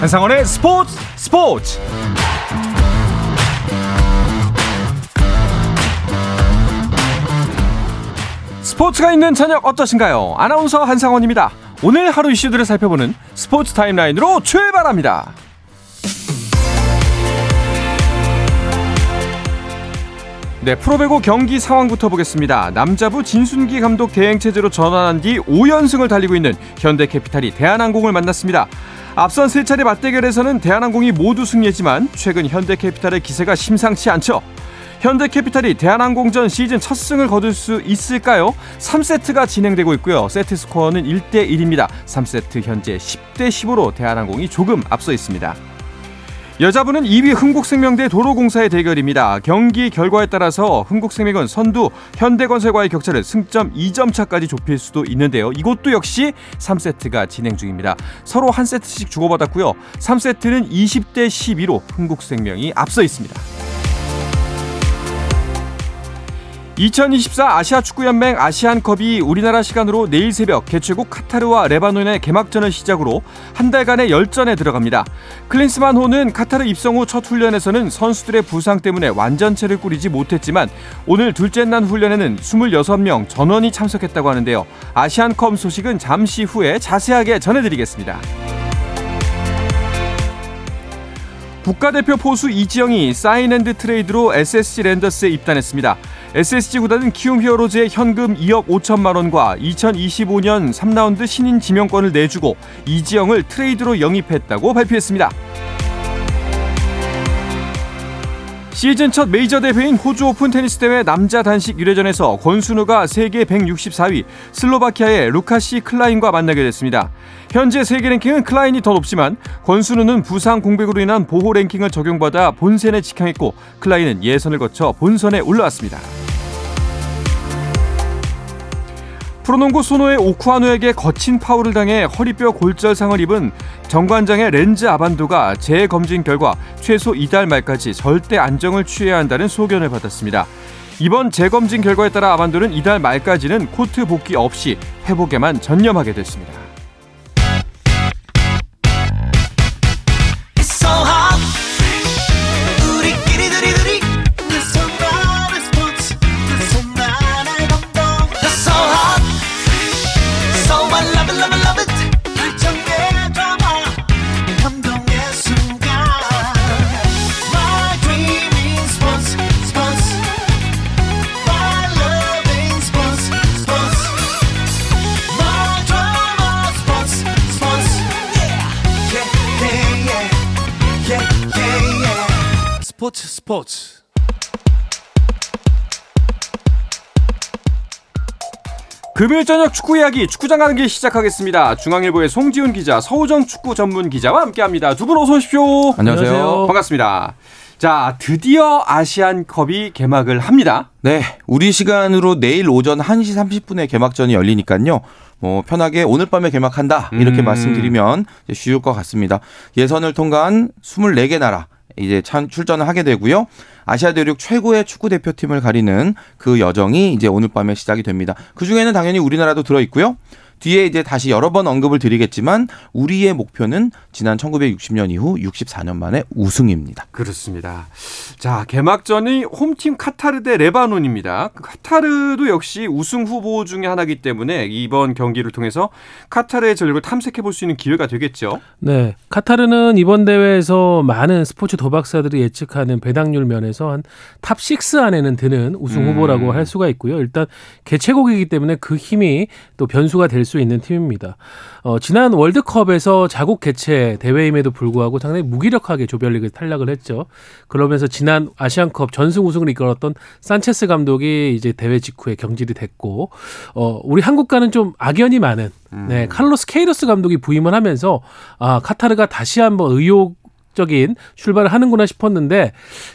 한상원의 스포츠 스포츠 스포츠가 있는 저녁 어떠신가요? 아나운서 한상원입니다. 오늘 하루 이슈들을 살펴보는 스포츠 타임라인으로 출발합니다. 네, 프로배구 경기 상황부터 보겠습니다. 남자부 진순기 감독 대행 체제로 전환한 뒤 5연승을 달리고 있는 현대캐피탈이 대한항공을 만났습니다. 앞선 세 차례 맞대결에서는 대한항공이 모두 승리했지만 최근 현대캐피탈의 기세가 심상치 않죠. 현대캐피탈이 대한항공전 시즌 첫 승을 거둘 수 있을까요? 3세트가 진행되고 있고요. 세트 스코어는 1대 1입니다. 3세트 현재 10대 10으로 대한항공이 조금 앞서 있습니다. 여자분은 2위 흥국생명대 도로공사의 대결입니다. 경기 결과에 따라서 흥국생명은 선두 현대건설과의 격차를 승점 2점 차까지 좁힐 수도 있는데요. 이것도 역시 3세트가 진행 중입니다. 서로 한 세트씩 주고받았고요. 3세트는 20대 12로 흥국생명이 앞서 있습니다. 2024 아시아 축구연맹 아시안컵이 우리나라 시간으로 내일 새벽 개최국 카타르와 레바논의 개막전을 시작으로 한 달간의 열전에 들어갑니다. 클린스만 호는 카타르 입성 후 첫 훈련에서는 선수들의 부상 때문에 완전체를 꾸리지 못했지만 오늘 둘째 날 훈련에는 26명 전원이 참석했다고 하는데요. 아시안컵 소식은 잠시 후에 자세하게 전해드리겠습니다. 국가대표 포수 이지영이 sign and trade로 SSG 랜더스에 입단했습니다. SSG 구단은 키움 히어로즈에 현금 2억 5천만 원과 2025년 3라운드 신인 지명권을 내주고 이지영을 트레이드로 영입했다고 발표했습니다. 시즌 첫 메이저 대회인 호주 오픈 테니스 대회 남자 단식 예선전에서 권순우가 세계 164위 슬로바키아의 루카시 클라인과 만나게 됐습니다. 현재 세계 랭킹은 클라인이 더 높지만 권순우는 부상 공백으로 인한 보호 랭킹을 적용받아 본선에 직행했고 클라인은 예선을 거쳐 본선에 올라왔습니다. 프로농구 소노의 오쿠아노에게 거친 파울을 당해 허리뼈 골절상을 입은 정관장의 렌즈 아반도가 재검진 결과 최소 이달 말까지 절대 안정을 취해야 한다는 소견을 받았습니다. 이번 재검진 결과에 따라 아반도는 이달 말까지는 코트 복귀 없이 회복에만 전념하게 됐습니다. 금요일 저녁 축구 이야기 축구장 가는 길 시작하겠습니다. 중앙일보의 송지훈 기자, 서우정 축구 전문 기자와 함께합니다. 두 분 어서 오십시오. 안녕하세요. 반갑습니다. 자, 드디어 아시안컵이 개막을 합니다. 네, 우리 시간으로 내일 오전 1시 30분에 개막전이 열리니까요. 뭐 편하게 오늘 밤에 개막한다 이렇게 음. 말씀드리면 쉬울 것 같습니다. 예선을 통과한 24개 나라 이제 참 출전을 하게 되고요. 아시아 대륙 최고의 축구 대표팀을 가리는 그 여정이 이제 오늘 밤에 시작이 됩니다. 그 중에는 당연히 우리나라도 들어 있고요. 뒤에 이제 다시 여러 번 언급을 드리겠지만 우리의 목표는 지난 1960년 이후 64년 만에 우승입니다. 그렇습니다. 자, 개막전이 홈팀 카타르 대 레바논입니다. 그 카타르도 역시 우승 후보 중에 하나이기 때문에 이번 경기를 통해서 카타르의 전력을 탐색해 볼 수 있는 기회가 되겠죠. 네 카타르는 이번 대회에서 많은 스포츠 도박사들이 예측하는 배당률 면에서 한 top 6 안에는 드는 우승 음. 후보라고 할 수가 있고요 일단 개최국이기 때문에 그 힘이 또 변수가 될수 있는 팀입니다. 어, 지난 월드컵에서 자국 개최 대회임에도 불구하고 상당히 무기력하게 조별리그 탈락을 했죠. 그러면서 지난 아시안컵 전승 우승을 이끌었던 산체스 감독이 이제 대회 직후에 경질이 됐고 어, 우리 한국과는 좀 악연이 많은 네, 칼로스 케이로스 감독이 부임을 하면서 아, 카타르가 다시 한번 의욕 적인 출발을 하는구나 싶었는데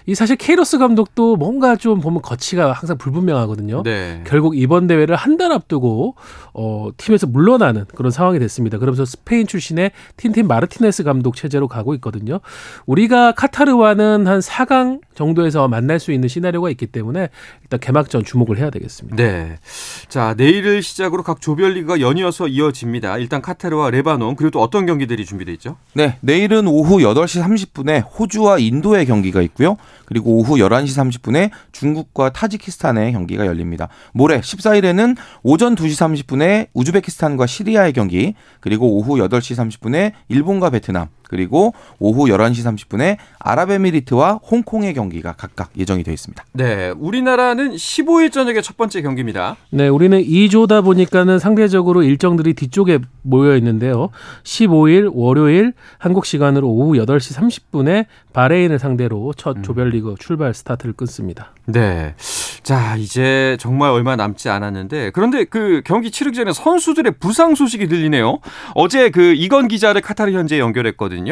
이 사실 케이로스 감독도 뭔가 좀 보면 거치가 항상 불분명하거든요. 네. 결국 이번 대회를 한 달 앞두고 어, 팀에서 물러나는 그런 상황이 됐습니다. 그러면서 스페인 출신의 틴틴 마르티네스 감독 체제로 가고 있거든요. 우리가 카타르와는 한 4강 정도에서 만날 수 있는 시나리오가 있기 때문에 일단 개막전 주목을 해야 되겠습니다. 네. 자, 내일을 시작으로 각 조별리그가 연이어서 이어집니다. 일단 카타르와 레바논 그리고 또 어떤 경기들이 준비돼 있죠? 네, 내일은 오후 8시 30 분에 호주와 인도의 경기가 있고요. 그리고 오후 11시 30분에 중국과 타지키스탄의 경기가 열립니다. 모레 14일에는 오전 2시 30분에 우즈베키스탄과 시리아의 경기, 그리고 오후 8시 30분에 일본과 베트남, 그리고 오후 11시 30분에 아랍에미리트와 홍콩의 경기가 각각 예정이 되어 있습니다. 네. 우리나라는 15일 저녁에 첫 번째 경기입니다. 네, 우리는 2조다 보니까는 상대적으로 일정들이 뒤쪽에 모여 있는데요. 15일 월요일 한국 시간으로 오후 8시 30분에 바레인을 상대로 첫 조별리그 출발 스타트를 끊습니다. 네. 자, 이제 정말 얼마 남지 않았는데 그런데 그 경기 치르기 전에 선수들의 부상 소식이 들리네요. 어제 그 이건 기자를 카타르 현지에 연결했거든요.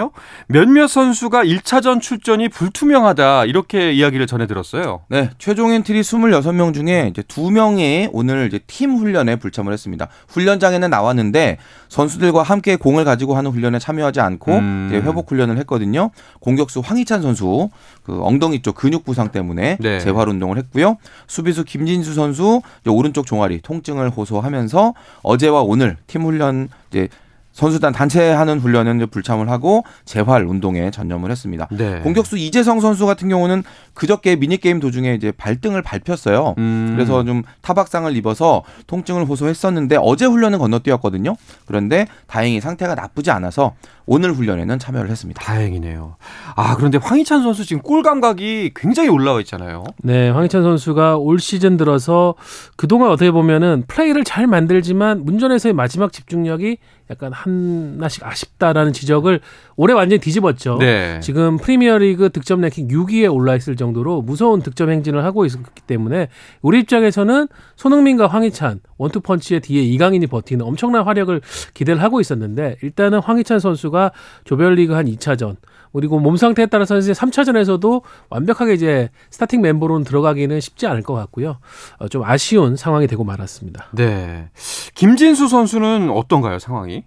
몇몇 선수가 1차전 출전이 불투명하다 이렇게 이야기를 전해 들었어요. 네, 최종 엔트리 26명 중에 이제 두 명이 오늘 이제 팀 훈련에 불참을 했습니다. 훈련장에는 나왔는데 선수들과 함께 공을 가지고 하는 훈련에 참여하지 않고 음. 회복 훈련을 했거든요. 공격수 황희찬 선수 그 엉덩이 쪽 근육 부상 때문에 네. 재활 운동을 했고요. 수비수 김진수 선수 오른쪽 종아리 통증을 호소하면서 어제와 오늘 팀 훈련 이제 선수단 단체 하는 훈련은 불참을 하고 재활 운동에 전념을 했습니다. 네. 공격수 이재성 선수 같은 경우는 그저께 미니 게임 도중에 이제 발등을 밟혔어요. 음. 그래서 좀 타박상을 입어서 통증을 호소했었는데 어제 훈련은 건너뛰었거든요. 그런데 다행히 상태가 나쁘지 않아서 오늘 훈련에는 참여를 했습니다. 다행이네요. 아, 그런데 황희찬 선수 지금 골 감각이 굉장히 올라와 있잖아요. 네, 황희찬 선수가 올 시즌 들어서 그동안 어떻게 보면은 플레이를 잘 만들지만 문전에서의 마지막 집중력이 약간 하나씩 아쉽다라는 지적을 올해 완전히 뒤집었죠. 네. 지금 프리미어리그 득점 랭킹 6위에 올라 있을 정도로 무서운 득점 행진을 하고 있기 때문에 우리 입장에서는 손흥민과 황희찬 원투펀치의 뒤에 이강인이 버티는 엄청난 화력을 기대를 하고 있었는데 일단은 황희찬 선수가 조별리그 한 2차전 그리고 몸 상태에 따라서 이제 3차전에서도 완벽하게 이제 스타팅 멤버로 들어가기는 쉽지 않을 것 같고요. 어, 좀 아쉬운 상황이 되고 말았습니다. 네. 김진수 선수는 어떤가요, 상황이?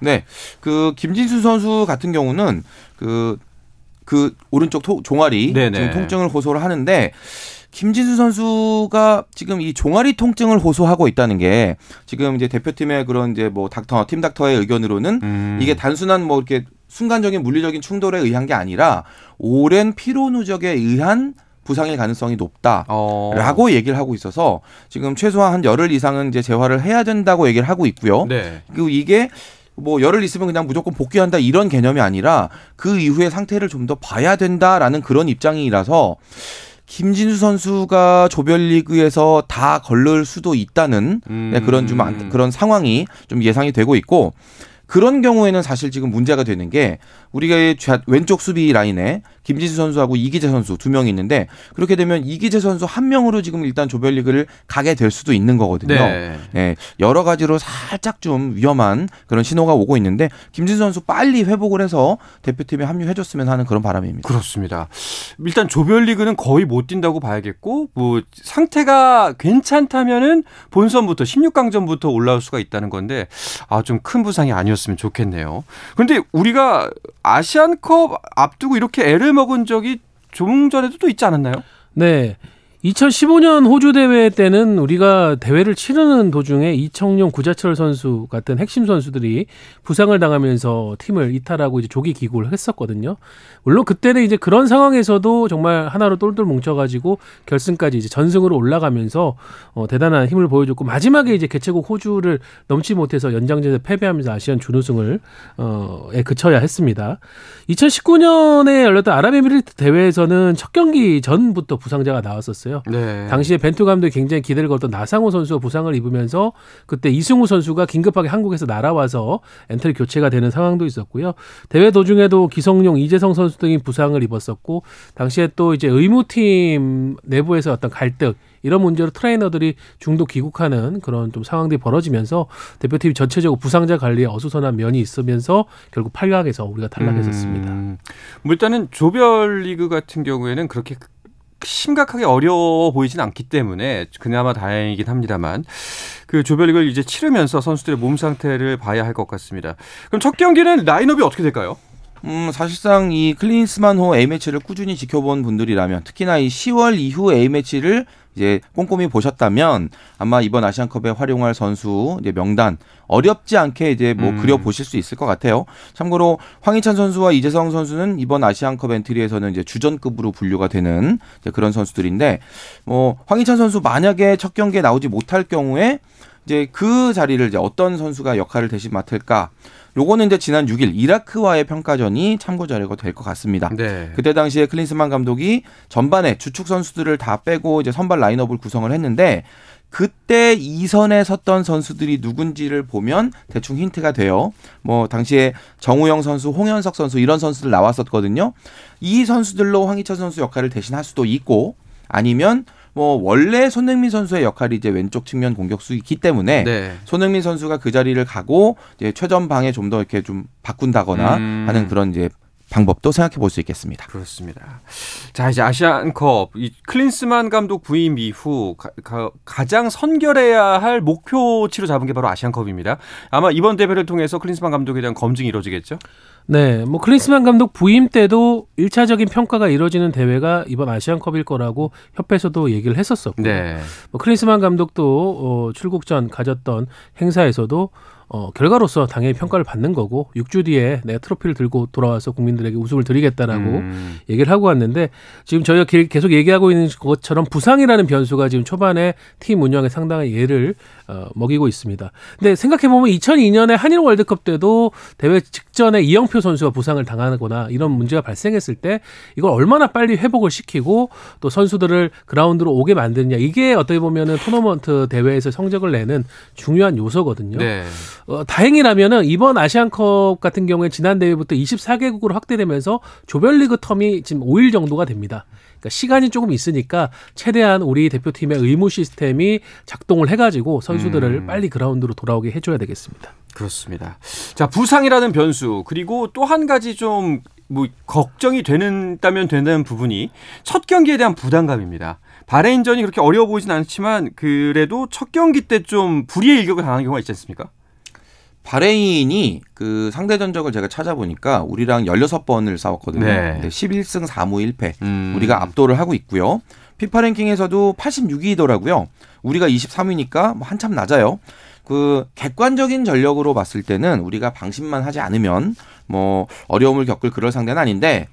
네, 그 김진수 선수 같은 경우는 그, 그 오른쪽 토- 종아리 네네. 지금 통증을 호소를 하는데 김진수 선수가 지금 이 종아리 통증을 호소하고 있다는 게 지금 이제 대표팀의 그런 이제 뭐 닥터 팀 닥터의 의견으로는 음. 이게 단순한 뭐 이렇게 순간적인 물리적인 충돌에 의한 게 아니라 오랜 피로 누적에 의한 부상일 가능성이 높다. 어. 라고 얘기를 하고 있어서 지금 최소한 한 열흘 이상은 이제 재활을 해야 된다고 얘기를 하고 있고요. 네. 그리고 이게 뭐 열흘 있으면 그냥 무조건 복귀한다 이런 개념이 아니라 그 이후의 상태를 좀 더 봐야 된다라는 그런 입장이라서 김진수 선수가 조별리그에서 다 걸릴 수도 있다는 음. 네, 그런 좀 안- 그런 상황이 좀 예상이 되고 있고 그런 경우에는 사실 지금 문제가 되는 게 우리가 왼쪽 수비 라인에 김진수 선수하고 이기재 선수 두 명이 있는데 그렇게 되면 이기재 선수 한 명으로 지금 일단 조별리그를 가게 될 수도 있는 거거든요. 네. 네, 여러 가지로 살짝 좀 위험한 그런 신호가 오고 있는데 김진수 선수 빨리 회복을 해서 대표팀에 합류해줬으면 하는 그런 바람입니다. 그렇습니다. 일단 조별리그는 거의 못 뛴다고 봐야겠고 뭐 상태가 괜찮다면은 본선부터 16강전부터 올라올 수가 있다는 건데 아 좀 큰 부상이 아니었으면 좋겠네요. 그런데 우리가 아시안컵 앞두고 이렇게 애를 먹은 적이 좀 전에도 또 있지 않았나요? 네. 2015년 호주 대회 때는 우리가 대회를 치르는 도중에 이청용, 구자철 선수 같은 핵심 선수들이 부상을 당하면서 팀을 이탈하고 이제 조기 기구를 했었거든요. 물론 그때는 이제 그런 상황에서도 정말 하나로 똘똘 뭉쳐가지고 결승까지 이제 전승으로 올라가면서 어, 대단한 힘을 보여줬고 마지막에 이제 개최국 호주를 넘지 못해서 연장전에 패배하면서 아시안 준우승을 어에 그쳐야 했습니다. 2019년에 열렸던 아랍에미리트 대회에서는 첫 경기 전부터 부상자가 나왔었어요. 있었어요. 네. 당시에 벤투 감독이 굉장히 기대를 걸던 나상호 선수가 부상을 입으면서 그때 이승우 선수가 긴급하게 한국에서 날아와서 엔트리 교체가 되는 상황도 있었고요. 대회 도중에도 기성용, 이재성 선수 등이 부상을 입었었고 당시에 또 이제 의무팀 내부에서 어떤 갈등 이런 문제로 트레이너들이 중도 귀국하는 그런 좀 상황들이 벌어지면서 대표팀 전체적으로 부상자 관리에 어수선한 면이 있으면서 결국 8강에서 우리가 탈락했었습니다. 음, 뭐 일단은 조별리그 같은 경우에는 그렇게 심각하게 어려워 보이진 않기 때문에 그나마 다행이긴 합니다만 그 조별리그를 이제 치르면서 선수들의 몸 상태를 봐야 할 것 같습니다. 그럼 첫 경기는 라인업이 어떻게 될까요? 음, 사실상 이 클린스만호 A매치를 꾸준히 지켜본 분들이라면 특히나 이 10월 이후 A매치를 이제 꼼꼼히 보셨다면 아마 이번 아시안컵에 활용할 선수 이제 명단 어렵지 않게 이제 뭐 음. 그려 보실 수 있을 것 같아요. 참고로 황희찬 선수와 이재성 선수는 이번 아시안컵 엔트리에서는 이제 주전급으로 분류가 되는 그런 선수들인데 뭐 황희찬 선수 만약에 첫 경기에 나오지 못할 경우에 이제 그 자리를 이제 어떤 선수가 역할을 대신 맡을까? 요거는 이제 지난 6일 이라크와의 평가전이 참고 자료가 될 것 같습니다. 네. 그때 당시에 클린스만 감독이 전반에 주축 선수들을 다 빼고 이제 선발 라인업을 구성을 했는데 그때 이선에 섰던 선수들이 누군지를 보면 대충 힌트가 돼요. 뭐 당시에 정우영 선수, 홍현석 선수 이런 선수들 나왔었거든요. 이 선수들로 황희찬 선수 역할을 대신할 수도 있고 아니면 뭐 원래 손흥민 선수의 역할이 이제 왼쪽 측면 공격수이기 때문에 네. 손흥민 선수가 그 자리를 가고 이제 최전방에 좀 더 이렇게 좀 바꾼다거나 음. 하는 그런 이제 방법도 생각해 볼 수 있겠습니다. 그렇습니다. 자 이제 아시안컵 이 클린스만 감독 부임 이후 가, 장 선결해야 할 목표치로 잡은 게 바로 아시안컵입니다. 아마 이번 대회를 통해서 클린스만 감독에 대한 검증이 이루어지겠죠? 네, 뭐 클린스만 감독 부임 때도 일차적인 평가가 이루어지는 대회가 이번 아시안컵일 거라고 협회에서도 얘기를 했었었고, 네. 뭐 클린스만 감독도 어, 출국 전 가졌던 행사에서도 어, 결과로서 당연히 평가를 받는 거고 6주 뒤에 내가 트로피를 들고 돌아와서 국민들에게 우승을 드리겠다라고 음. 얘기를 하고 왔는데 지금 저희가 게- 계속 얘기하고 있는 것처럼 부상이라는 변수가 지금 초반에 팀 운영에 상당한 예를 어, 먹이고 있습니다. 근데 생각해 보면 2002년에 한일 월드컵 때도 대회 직전에 이영표 선수가 부상을 당하거나 이런 문제가 발생했을 때 이걸 얼마나 빨리 회복을 시키고 또 선수들을 그라운드로 오게 만드느냐 이게 어떻게 보면은 토너먼트 대회에서 성적을 내는 중요한 요소거든요. 네. 어, 다행이라면은 이번 아시안컵 같은 경우에 지난 대회부터 24개국으로 확대되면서 조별리그 텀이 지금 5일 정도가 됩니다. 그러니까 시간이 조금 있으니까 최대한 우리 대표팀의 의무 시스템이 작동을 해가지고 선수들을 음. 빨리 그라운드로 돌아오게 해줘야 되겠습니다. 그렇습니다. 자 부상이라는 변수 그리고 또 한 가지 좀 뭐 걱정이 되는다면 되는 부분이 첫 경기에 대한 부담감입니다. 바레인전이 그렇게 어려워 보이진 않지만 그래도 첫 경기 때 좀 불의의 일격을 당하는 경우가 있지 않습니까? 바레인이 그 상대 전적을 제가 찾아보니까 우리랑 16번을 싸웠거든요. 네. 근데 11승 4무 1패. 음. 우리가 압도를 하고 있고요. 피파 랭킹에서도 86위더라고요. 우리가 23위니까 뭐 한참 낮아요. 그 객관적인 전력으로 봤을 때는 우리가 방심만 하지 않으면 뭐 어려움을 겪을 그럴 상대는 아닌데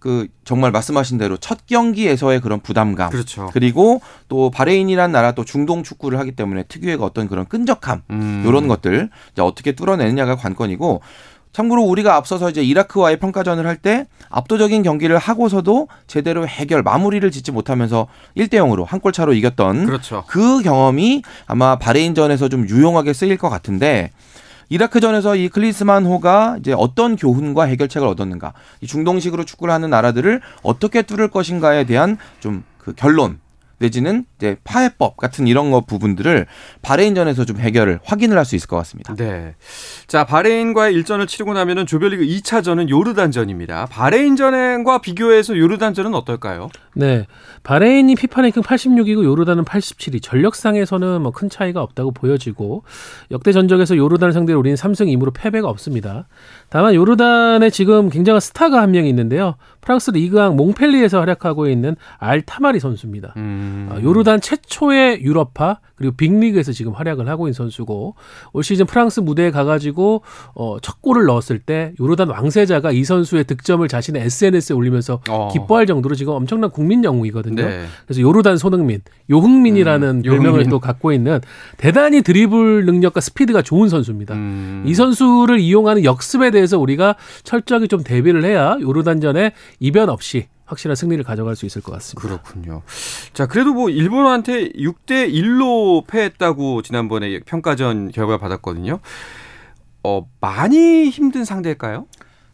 그 정말 말씀하신 대로 첫 경기에서의 그런 부담감 그렇죠. 그리고 또 바레인이란 나라 또 중동 축구를 하기 때문에 특유의 어떤 그런 끈적함 음. 이런 것들 이제 어떻게 뚫어내느냐가 관건이고 참고로 우리가 앞서서 이제 이라크와의 평가전을 할 때 압도적인 경기를 하고서도 제대로 해결 마무리를 짓지 못하면서 1대 0으로 한 골 차로 이겼던 그렇죠. 그 경험이 아마 바레인전에서 좀 유용하게 쓰일 것 같은데 이라크전에서 이 클리스만호가 이제 어떤 교훈과 해결책을 얻었는가 이 중동식으로 축구를 하는 나라들을 어떻게 뚫을 것인가에 대한 좀 그 결론 내지는 이제 파해법 같은 이런 거 부분들을 바레인전에서 좀 해결을 확인을 할 수 있을 것 같습니다. 네. 자, 바레인과의 일전을 치르고 나면은 조별리그 2차전은 요르단전입니다. 바레인전과 비교해서 요르단전은 어떨까요? 네. 바레인이 피파 랭킹 86이고 요르단은 87위. 전력상에서는 뭐 큰 차이가 없다고 보여지고 역대 전적에서 요르단을 상대로 우리는 3승 2무로 패배가 없습니다. 다만 요르단에 지금 굉장한 스타가 한 명이 있는데요. 프랑스 리그앙 몽펠리에에서 활약하고 있는 알 타마리 선수입니다. 음. 아, 요르단 최초의 유럽파 그리고 빅리그에서 지금 활약을 하고 있는 선수고 올 시즌 프랑스 무대에 가가지고 어, 첫 골을 넣었을 때 요르단 왕세자가 이 선수의 득점을 자신의 SNS에 올리면서 어. 기뻐할 정도로 지금 엄청난 국민 영웅이거든요. 네. 그래서 요르단 손흥민, 요흥민이라는 음, 별명을 요흥민. 또 갖고 있는 대단히 드리블 능력과 스피드가 좋은 선수입니다. 음. 이 선수를 이용하는 역습에 대해서 우리가 철저하게 좀 대비를 해야 요르단전에 이변 없이 확실한 승리를 가져갈 수 있을 것 같습니다. 그렇군요. 자, 그래도 뭐 일본한테 6대 1로 패했다고 지난번에 평가전 결과 받았거든요. 어, 많이 힘든 상대일까요?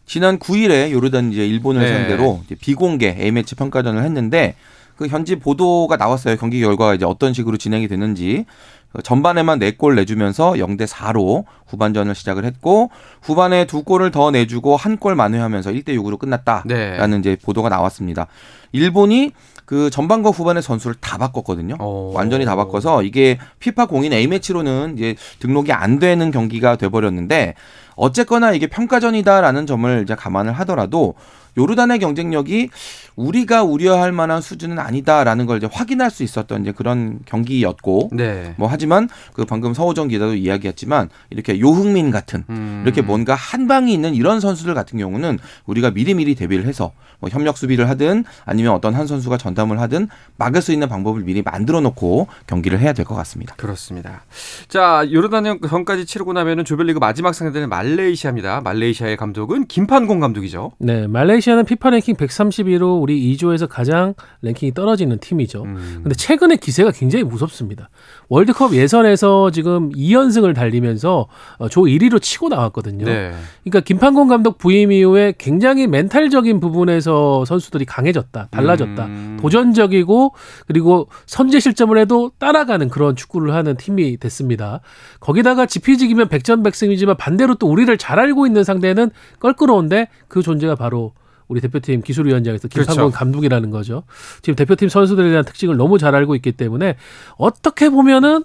지난 9일에 요르단 이제 일본을 네. 상대로 이제 비공개 A매치 평가전을 했는데 그 현지 보도가 나왔어요. 경기 결과가 이제 어떤 식으로 진행이 됐는지. 그 전반에만 4골 내주면서 0대 4로 후반전을 시작을 했고 후반에 두 골을 더 내주고 한 골 만회하면서 1대 6으로 끝났다라는 네. 이제 보도가 나왔습니다. 일본이 그 전반과 후반의 선수를 다 바꿨거든요. 어. 완전히 다 바꿔서 이게 피파 공인 A 매치로는 이제 등록이 안 되는 경기가 돼 버렸는데 어쨌거나 이게 평가전이다라는 점을 이제 감안을 하더라도 요르단의 경쟁력이 우리가 우려할 만한 수준은 아니다라는 걸 이제 확인할 수 있었던 이제 그런 경기였고 네. 뭐 하지만 그 방금 서호정 기자도 이야기했지만 이렇게 요흥민 같은 음. 이렇게 뭔가 한 방이 있는 이런 선수들 같은 경우는 우리가 미리미리 대비를 해서 뭐 협력 수비를 하든 아니면 어떤 한 선수가 전담을 하든 막을 수 있는 방법을 미리 만들어 놓고 경기를 해야 될 것 같습니다. 그렇습니다. 자, 요르단전까지 치르고 나면은 조별리그 마지막 상대는 말레이시아입니다. 말레이시아의 감독은 김판공 감독이죠. 네, 말레이시아 는 피파 랭킹 132로 우리 2조에서 가장 랭킹이 떨어지는 팀이죠. 음. 근데 최근에 기세가 굉장히 무섭습니다. 월드컵 예선에서 지금 2연승을 달리면서 어, 조 1위로 치고 나왔거든요. 네. 그러니까 김판공 감독 부임 이후에 굉장히 멘탈적인 부분에서 선수들이 강해졌다, 달라졌다. 음. 도전적이고 그리고 선제 실점을 해도 따라가는 그런 축구를 하는 팀이 됐습니다. 거기다가 지피지기면 백전백승이지만 반대로 또 우리를 잘 알고 있는 상대는 껄끄러운데 그 존재가 바로 우리 대표팀 기술위원장에서 김판곤 그렇죠. 감독이라는 거죠. 지금 대표팀 선수들에 대한 특징을 너무 잘 알고 있기 때문에 어떻게 보면은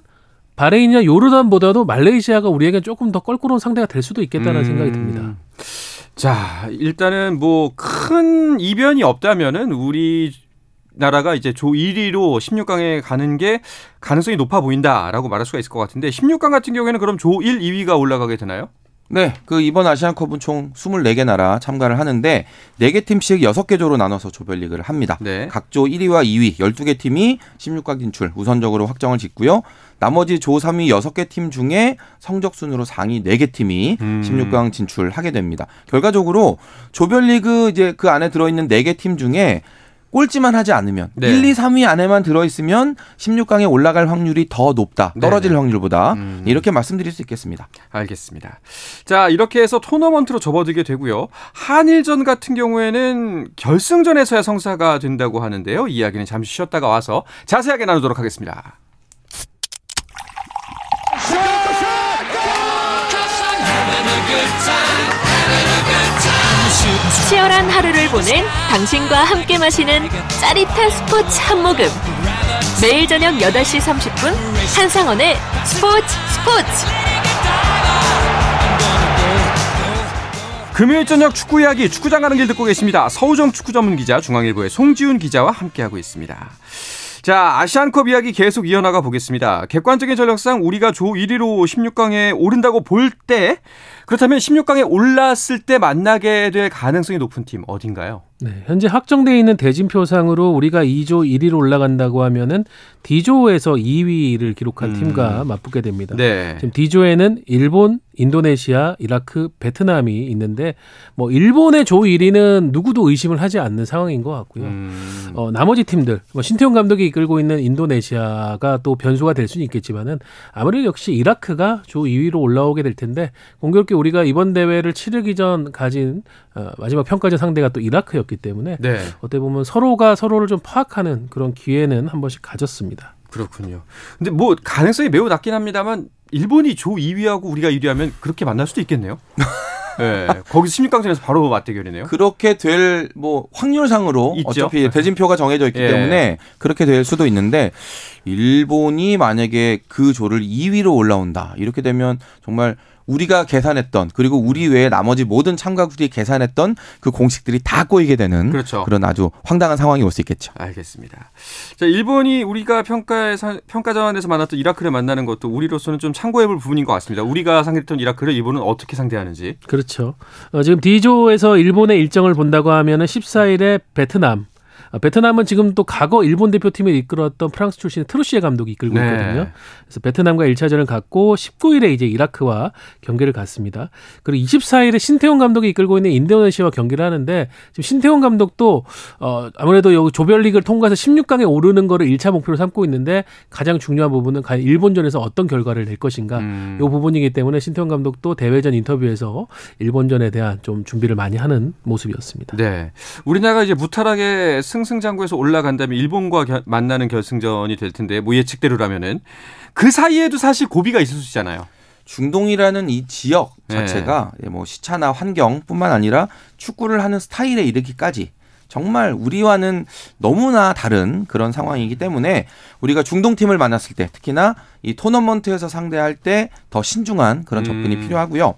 바레인이나 요르단보다도 말레이시아가 우리에게 조금 더 껄끄러운 상대가 될 수도 있겠다는 음. 생각이 듭니다. 자, 일단은 뭐 큰 이변이 없다면은 우리 나라가 이제 조 1위로 16강에 가는 게 가능성이 높아 보인다라고 말할 수가 있을 것 같은데 16강 같은 경우에는 그럼 조 1, 2위가 올라가게 되나요? 네, 그 이번 아시안컵은 총 24개 나라 참가를 하는데 4개 팀씩 6개 조로 나눠서 조별리그를 합니다. 네. 각조 1위와 2위 12개 팀이 16강 진출 우선적으로 확정을 짓고요. 나머지 조 3위 6개 팀 중에 성적 순으로 상위 4개 팀이 음. 16강 진출하게 됩니다. 결과적으로 조별리그 이제 그 안에 들어 있는 4개 팀 중에 꼴찌만 하지 않으면 네. 1, 2, 3위 안에만 들어 있으면 16강에 올라갈 확률이 더 높다. 떨어질 네네. 확률보다 음. 이렇게 말씀드릴 수 있겠습니다. 알겠습니다. 자, 이렇게 해서 토너먼트로 접어들게 되고요. 한일전 같은 경우에는 결승전에서야 성사가 된다고 하는데요. 이야기는 잠시 쉬었다가 와서 자세하게 나누도록 하겠습니다. 치열한 하루를 보낸 당신과 함께 마시는 짜릿한 스포츠 한 모금. 매일 저녁 8시 30분 한상원의 스포츠 스포츠. 금요일 저녁 축구 이야기 축구장 가는 길 듣고 계십니다. 서우정 축구 전문 기자 중앙일보의 송지훈 기자와 함께하고 있습니다. 자, 아시안컵 이야기 계속 이어나가 보겠습니다. 객관적인 전력상 우리가 조 1위로 16강에 오른다고 볼 때 그렇다면 16강에 올랐을 때 만나게 될 가능성이 높은 팀 어딘가요? 네, 현재 확정되어 있는 대진표상으로 우리가 2조 1위로 올라간다고 하면은 D조에서 2위를 기록한 음. 팀과 맞붙게 됩니다. 네. 지금 D조에는 일본, 인도네시아, 이라크, 베트남이 있는데 뭐 일본의 조 1위는 누구도 의심을 하지 않는 상황인 것 같고요. 음, 어, 나머지 팀들, 뭐 신태용 감독이 이끌고 있는 인도네시아가 또 변수가 될 수는 있겠지만은 아무래도 역시 이라크가 조 2위로 올라오게 될 텐데 공교롭게 우리가 이번 대회를 치르기 전 가진 어, 마지막 평가전 상대가 또 이라크였기 때문에 네. 어떻게 보면 서로가 서로를 좀 파악하는 그런 기회는 한 번씩 가졌습니다. 그렇군요. 근데 뭐 가능성이 매우 낮긴 합니다만 일본이 조 2위하고 우리가 1위하면 그렇게 만날 수도 있겠네요. 네. 거기서 16강전에서 바로 맞대결이네요. 그렇게 될 뭐 확률상으로 있죠. 어차피 대진표가 정해져 있기 예. 때문에 그렇게 될 수도 있는데 일본이 만약에 그 조를 2위로 올라온다 이렇게 되면 정말 우리가 계산했던 그리고 우리 외에 나머지 모든 참가국들이 계산했던 그 공식들이 다 꼬이게 되는 그렇죠. 런 아주 황당한 상황이 올 수 있겠죠. 알겠습니다. 자, 일본이 우리가 평가에 평가전에서 만났던 이라크를 만나는 것도 우리로서는 좀 참고해볼 부분인 것 같습니다. 우리가 상대했던 이라크를 일본은 어떻게 상대하는지. 그렇죠. 어, 지금 D조에서 일본의 일정을 본다고 하면은 14일에 베트남, 어, 베트남은 지금 또 과거 일본 대표팀을 이끌었던 프랑스 출신의 트루시에 감독이 이끌고 네. 있거든요. 그래서 베트남과 1차전을 갖고 19일에 이제 이라크와 경기를 갖습니다. 그리고 24일에 신태용 감독이 이끌고 있는 인도네시아와 경기를 하는데 지금 신태용 감독도 어 아무래도 여기 조별리그를 통과해서 16강에 오르는 거를 1차 목표로 삼고 있는데 가장 중요한 부분은 과연 일본전에서 어떤 결과를 낼 것인가 음. 이 부분이기 때문에 신태용 감독도 대회전 인터뷰에서 일본전에 대한 좀 준비를 많이 하는 모습이었습니다. 네. 우리나라가 이제 무탈하게 승 승장구에서 올라간다면 일본과 겨- 만나는 결승전이 될 텐데 뭐 예측대로라면은 그 사이에도 사실 고비가 있을 수 있잖아요. 중동이라는 이 지역 네. 자체가 예, 뭐 시차나 환경뿐만 아니라 축구를 하는 스타일에 이르기까지 정말 우리와는 너무나 다른 그런 상황이기 때문에 우리가 중동 팀을 만났을 때 특히나 이 토너먼트에서 상대할 때 더 신중한 그런 접근이 음. 필요하고요.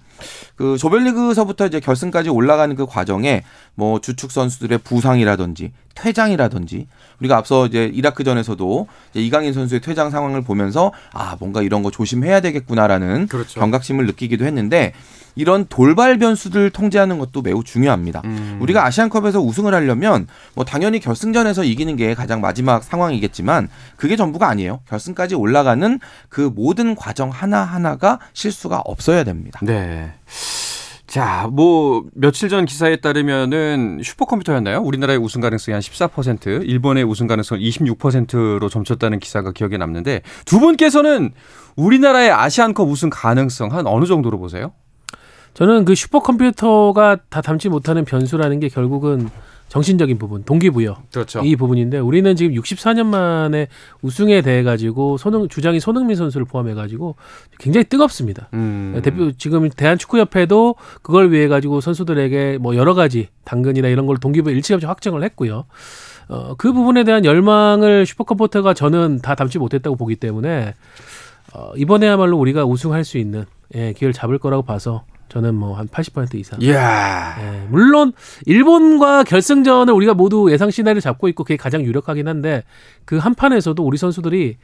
그 조별리그서부터 이제 결승까지 올라가는 그 과정에 뭐 주축 선수들의 부상이라든지 퇴장이라든지 우리가 앞서 이제 이라크전에서도 이제 이강인 선수의 퇴장 상황을 보면서 아 뭔가 이런 거 조심해야 되겠구나라는 그렇죠. 경각심을 느끼기도 했는데 이런 돌발 변수들 통제하는 것도 매우 중요합니다. 음. 우리가 아시안컵에서 우승을 하려면 뭐 당연히 결승전에서 이기는 게 가장 마지막 상황이겠지만 그게 전부가 아니에요. 결승까지 올라가는 그 모든 과정 하나하나가 실수가 없어야 됩니다. 네. 자, 뭐 며칠 전 기사에 따르면은 슈퍼컴퓨터였나요? 우리나라의 우승 가능성이 한 14%, 일본의 우승 가능성 26%로 점쳤다는 기사가 기억에 남는데 두 분께서는 우리나라의 아시안컵 우승 가능성 한 어느 정도로 보세요? 저는 그 슈퍼컴퓨터가 다 담지 못하는 변수라는 게 결국은 정신적인 부분, 동기부여 그렇죠. 이 부분인데 우리는 지금 64년 만에 우승에 대해 가지고 손흥 주장이 손흥민 선수를 포함해 가지고 굉장히 뜨겁습니다. 음. 대표 지금 대한축구협회도 그걸 위해 가지고 선수들에게 뭐 여러 가지 당근이나 이런 걸 동기부여 일찌감치 확정을 했고요. 어, 그 부분에 대한 열망을 슈퍼컴퓨터가 저는 다 담지 못했다고 보기 때문에 어, 이번에야말로 우리가 우승할 수 있는 예, 기회를 잡을 거라고 봐서 저는 뭐 한 80% 이상. 이야. 예, 물론 일본과 결승전을 우리가 모두 예상 시나리오 잡고 있고 그게 가장 유력하긴 한데 그 한 판에서도 우리 선수들이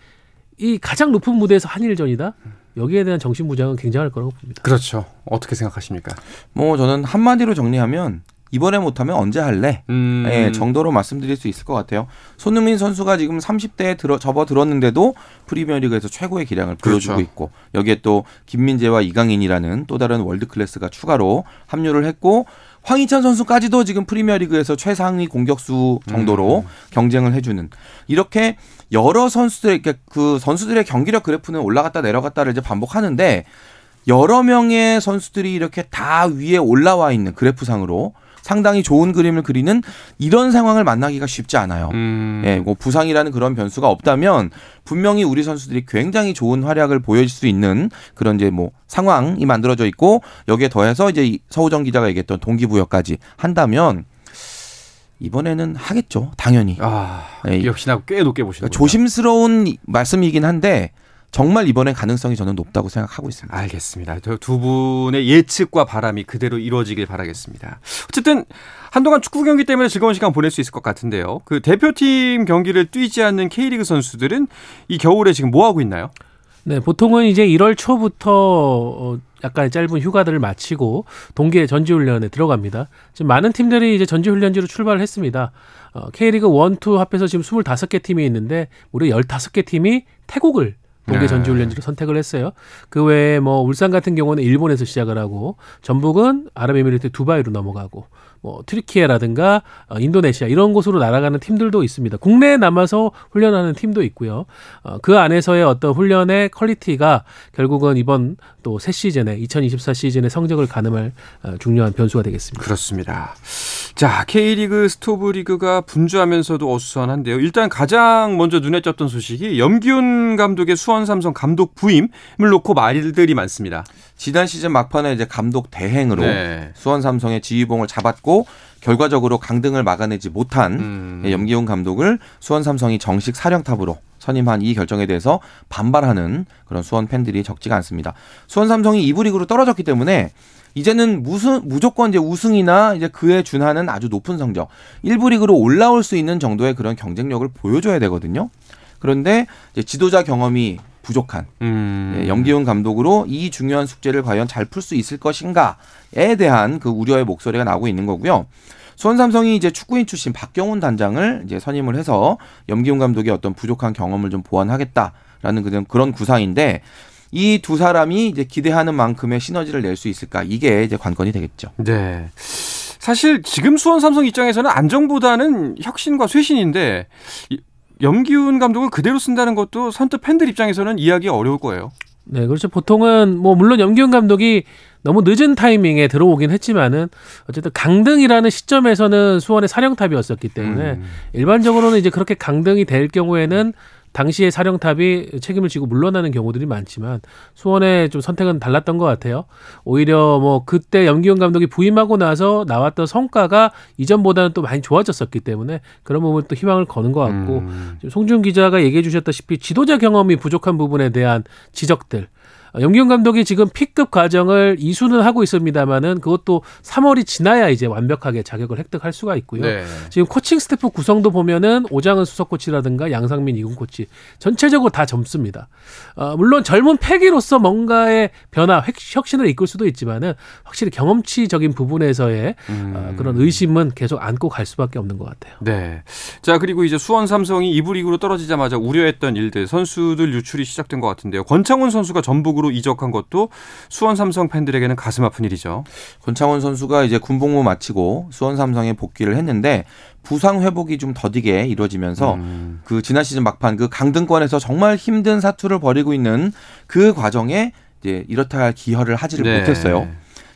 이 가장 높은 무대에서 한일전이다. 여기에 대한 정신 무장은 굉장할 거라고 봅니다. 그렇죠. 어떻게 생각하십니까? 뭐 저는 한마디로 정리하면 이번에 못하면 언제 할래? 음. 예, 정도로 말씀드릴 수 있을 것 같아요. 손흥민 선수가 지금 30대에 들어 접어 들었는데도 프리미어리그에서 최고의 기량을 보여주고 그렇죠. 있고 여기에 또 김민재와 이강인이라는 또 다른 월드 클래스가 추가로 합류를 했고 황희찬 선수까지도 지금 프리미어리그에서 최상위 공격수 정도로 경쟁을 해주는 이렇게 여러 선수들 그그 선수들의 경기력 그래프는 올라갔다 내려갔다를 이제 반복하는데 여러 명의 선수들이 이렇게 다 위에 올라와 있는 그래프상으로 상당히 좋은 그림을 그리는 이런 상황을 만나기가 쉽지 않아요. 음. 예, 뭐 부상이라는 그런 변수가 없다면 분명히 우리 선수들이 굉장히 좋은 활약을 보여줄 수 있는 그런 이제 뭐 상황이 만들어져 있고 여기에 더해서 이제 이 서우정 기자가 얘기했던 동기부여까지 한다면 이번에는 하겠죠, 당연히. 아, 예, 역시나 꽤 높게 보시는 조심스러운 이- 말씀이긴 한데 정말 이번에 가능성이 저는 높다고 생각하고 있습니다. 알겠습니다. 저두 분의 예측과 바람이 그대로 이루어지길 바라겠습니다. 어쨌든 한동안 축구 경기 때문에 즐거운 시간 보낼 수 있을 것 같은데요. 그 대표팀 경기를 뛰지 않는 K리그 선수들은 이 겨울에 지금 뭐 하고 있나요? 네, 보통은 이제 1월 초부터 어, 약간 짧은 휴가들을 마치고 동계 전지훈련에 들어갑니다. 지금 많은 팀들이 이제 전지훈련지로 출발을 했습니다. 어, K리그 1, 2 합해서 지금 25개 팀이 있는데 우리 15개 팀이 태국을 동계 네. 전지훈련지로 선택을 했어요. 그 외에 뭐 울산 같은 경우는 일본에서 시작을 하고 전북은 아랍에미리트 두바이로 넘어가고 뭐 튀르키예라든가 어, 인도네시아 이런 곳으로 날아가는 팀들도 있습니다. 국내에 남아서 훈련하는 팀도 있고요. 어, 그 안에서의 어떤 훈련의 quality가 결국은 이번 또 새 시즌에 2024 시즌의 성적을 가늠할 어, 중요한 변수가 되겠습니다. 그렇습니다. 자, K리그 스토브 리그가 분주하면서도 어수선한데요. 일단 가장 먼저 눈에 띄었던 소식이 염기훈 감독의 수원 삼성 감독 부임을 놓고 말들이 많습니다. 지난 시즌 막판에 이제 감독 대행으로 네. 수원 삼성의 지휘봉을 잡았고 결과적으로 강등을 막아내지 못한 음. 예, 염기훈 감독을 수원 삼성이 정식 사령탑으로 선임한 이 결정에 대해서 반발하는 그런 수원 팬들이 적지가 않습니다. 수원 삼성이 2부 리그로 떨어졌기 때문에 이제는 무슨 무조건 이제 우승이나 이제 그에 준하는 아주 높은 성적 1부 리그로 올라올 수 있는 정도의 그런 경쟁력을 보여줘야 되거든요. 그런데 지도자 경험이 부족한 음. 예, 염기훈 감독으로 이 중요한 숙제를 과연 잘 풀 수 있을 것인가에 대한 그 우려의 목소리가 나오고 있는 거고요. 수원 삼성이 이제 축구인 출신 박경훈 단장을 이제 선임을 해서 염기훈 감독의 어떤 부족한 경험을 좀 보완하겠다라는 그런 그런 구상인데 이 두 사람이 이제 기대하는 만큼의 시너지를 낼 수 있을까 이게 이제 관건이 되겠죠. 네. 사실 지금 수원 삼성 입장에서는 안정보다는 혁신과 쇄신인데 이- 염기훈 감독을 그대로 쓴다는 것도 선뜻 팬들 입장에서는 이해하기 어려울 거예요. 네, 그렇죠. 보통은 뭐 물론 염기훈 감독이 너무 늦은 타이밍에 들어오긴 했지만은 어쨌든 강등이라는 시점에서는 수원의 사령탑이었었기 때문에 음. 일반적으로는 이제 그렇게 강등이 될 경우에는 당시에 사령탑이 책임을 지고 물러나는 경우들이 많지만 수원의 좀 선택은 달랐던 것 같아요. 오히려 뭐 그때 염기훈 감독이 부임하고 나서 나왔던 성과가 이전보다는 또 많이 좋아졌었기 때문에 그런 부분 또 희망을 거는 것 같고 음. 송준 기자가 얘기해 주셨다시피 지도자 경험이 부족한 부분에 대한 지적들. 어, 염기훈 감독이 지금 P급 과정을 이수는 하고 있습니다만은 그것도 3월이 지나야 이제 완벽하게 자격을 획득할 수가 있고요. 네. 지금 코칭 스태프 구성도 보면은 오장은 수석 코치라든가 양상민 이군 코치 전체적으로 다 젊습니다. 어, 물론 젊은 패기로서 뭔가의 변화, 획- 혁신을 이끌 수도 있지만은 확실히 경험치적인 부분에서의 음. 어, 그런 의심은 계속 안고 갈 수밖에 없는 것 같아요. 네. 자, 그리고 이제 수원 삼성이 2부 리그로 떨어지자마자 우려했던 일들, 선수들 유출이 시작된 것 같은데요. 권창훈 선수가 전북 으로 이적한 것도 수원 삼성 팬들에게는 가슴 아픈 일이죠. 권창훈 선수가 이제 군복무 마치고 수원 삼성에 복귀를 했는데 부상 회복이 좀 더디게 이루어지면서 음. 그 지난 시즌 막판 그 강등권에서 정말 힘든 사투를 벌이고 있는 그 과정에 이제 이렇다 할 기여를 하지를 네. 못했어요.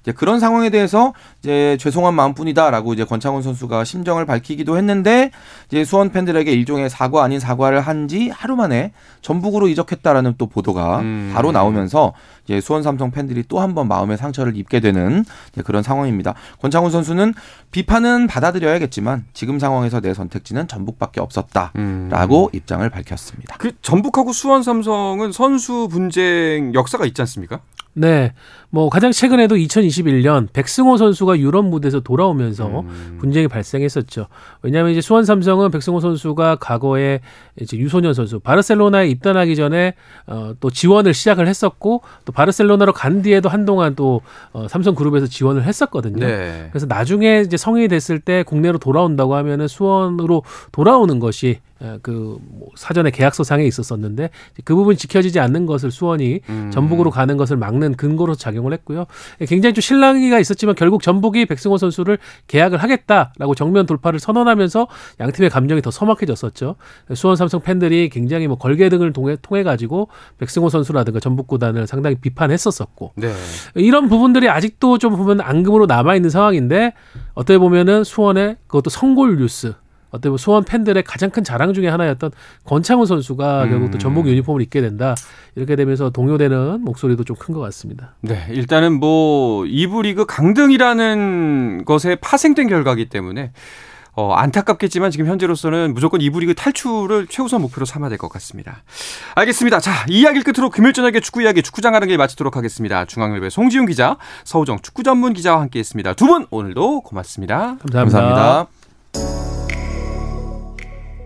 이제 그런 상황에 대해서 이제 죄송한 마음뿐이다라고 이제 권창훈 선수가 심정을 밝히기도 했는데 이제 수원 팬들에게 일종의 사과 아닌 사과를 한 지 하루 만에 전북으로 이적했다라는 또 보도가 음. 바로 나오면서 이제 수원 삼성 팬들이 또 한 번 마음의 상처를 입게 되는 그런 상황입니다. 권창훈 선수는 비판은 받아들여야겠지만 지금 상황에서 내 선택지는 전북밖에 없었다라고 음. 입장을 밝혔습니다. 그 전북하고 수원 삼성은 선수 분쟁 역사가 있지 않습니까? 네. 뭐 가장 최근에도 2021년 백승호 선수가 유럽 무대에서 돌아오면서 음. 분쟁이 발생했었죠. 왜냐하면 이제 수원 삼성은 백승호 선수가 과거에 이제 유소년 선수 바르셀로나에 입단하기 전에 어, 또 지원을 시작을 했었고 또 바르셀로나로 간 뒤에도 한동안 또 어, 삼성 그룹에서 지원을 했었거든요. 네. 그래서 나중에 이제 성인이 됐을 때 국내로 돌아온다고 하면은 수원으로 돌아오는 것이 어, 그 뭐 사전에 계약서상에 있었었는데 그 부분 이 지켜지지 않는 것을 수원이 음. 전북으로 가는 것을 막는 근거로 작용을 했고요. 굉장히 좀 실랑이가 있었지만 결국 전북이 백승호 선수를 계약을 하겠다라고 정면 돌파를 선언하면서 양 팀의 감정이 더 서먹해졌었죠. 수원 삼성 팬들이 굉장히 뭐 걸개 등을 통해 통해 가지고 백승호 선수라든가 전북 구단을 상당히 비판했었었고 네. 이런 부분들이 아직도 좀 보면 앙금으로 남아 있는 상황인데 어떻게 보면은 수원의 그것도 성골 뉴스 어떻게 보면 수원 팬들의 가장 큰 자랑 중에 하나였던 권창훈 선수가 음. 결국 또 전북 유니폼을 입게 된다 이렇게 되면서 동요되는 목소리도 좀 큰 것 같습니다. 네, 일단은 뭐 2부 리그 강등이라는 것에 파생된 결과기 때문에 어, 안타깝겠지만 지금 현재로서는 무조건 2부 리그 탈출을 최우선 목표로 삼아야 될 것 같습니다. 알겠습니다. 자, 이 이야기를 끝으로 금요일 저녁에 축구 이야기 축구장 가는 길 마치도록 하겠습니다. 중앙일보의 송지훈 기자, 서우정 축구 전문 기자와 함께했습니다. 두 분 오늘도 고맙습니다. 감사합니다. 감사합니다.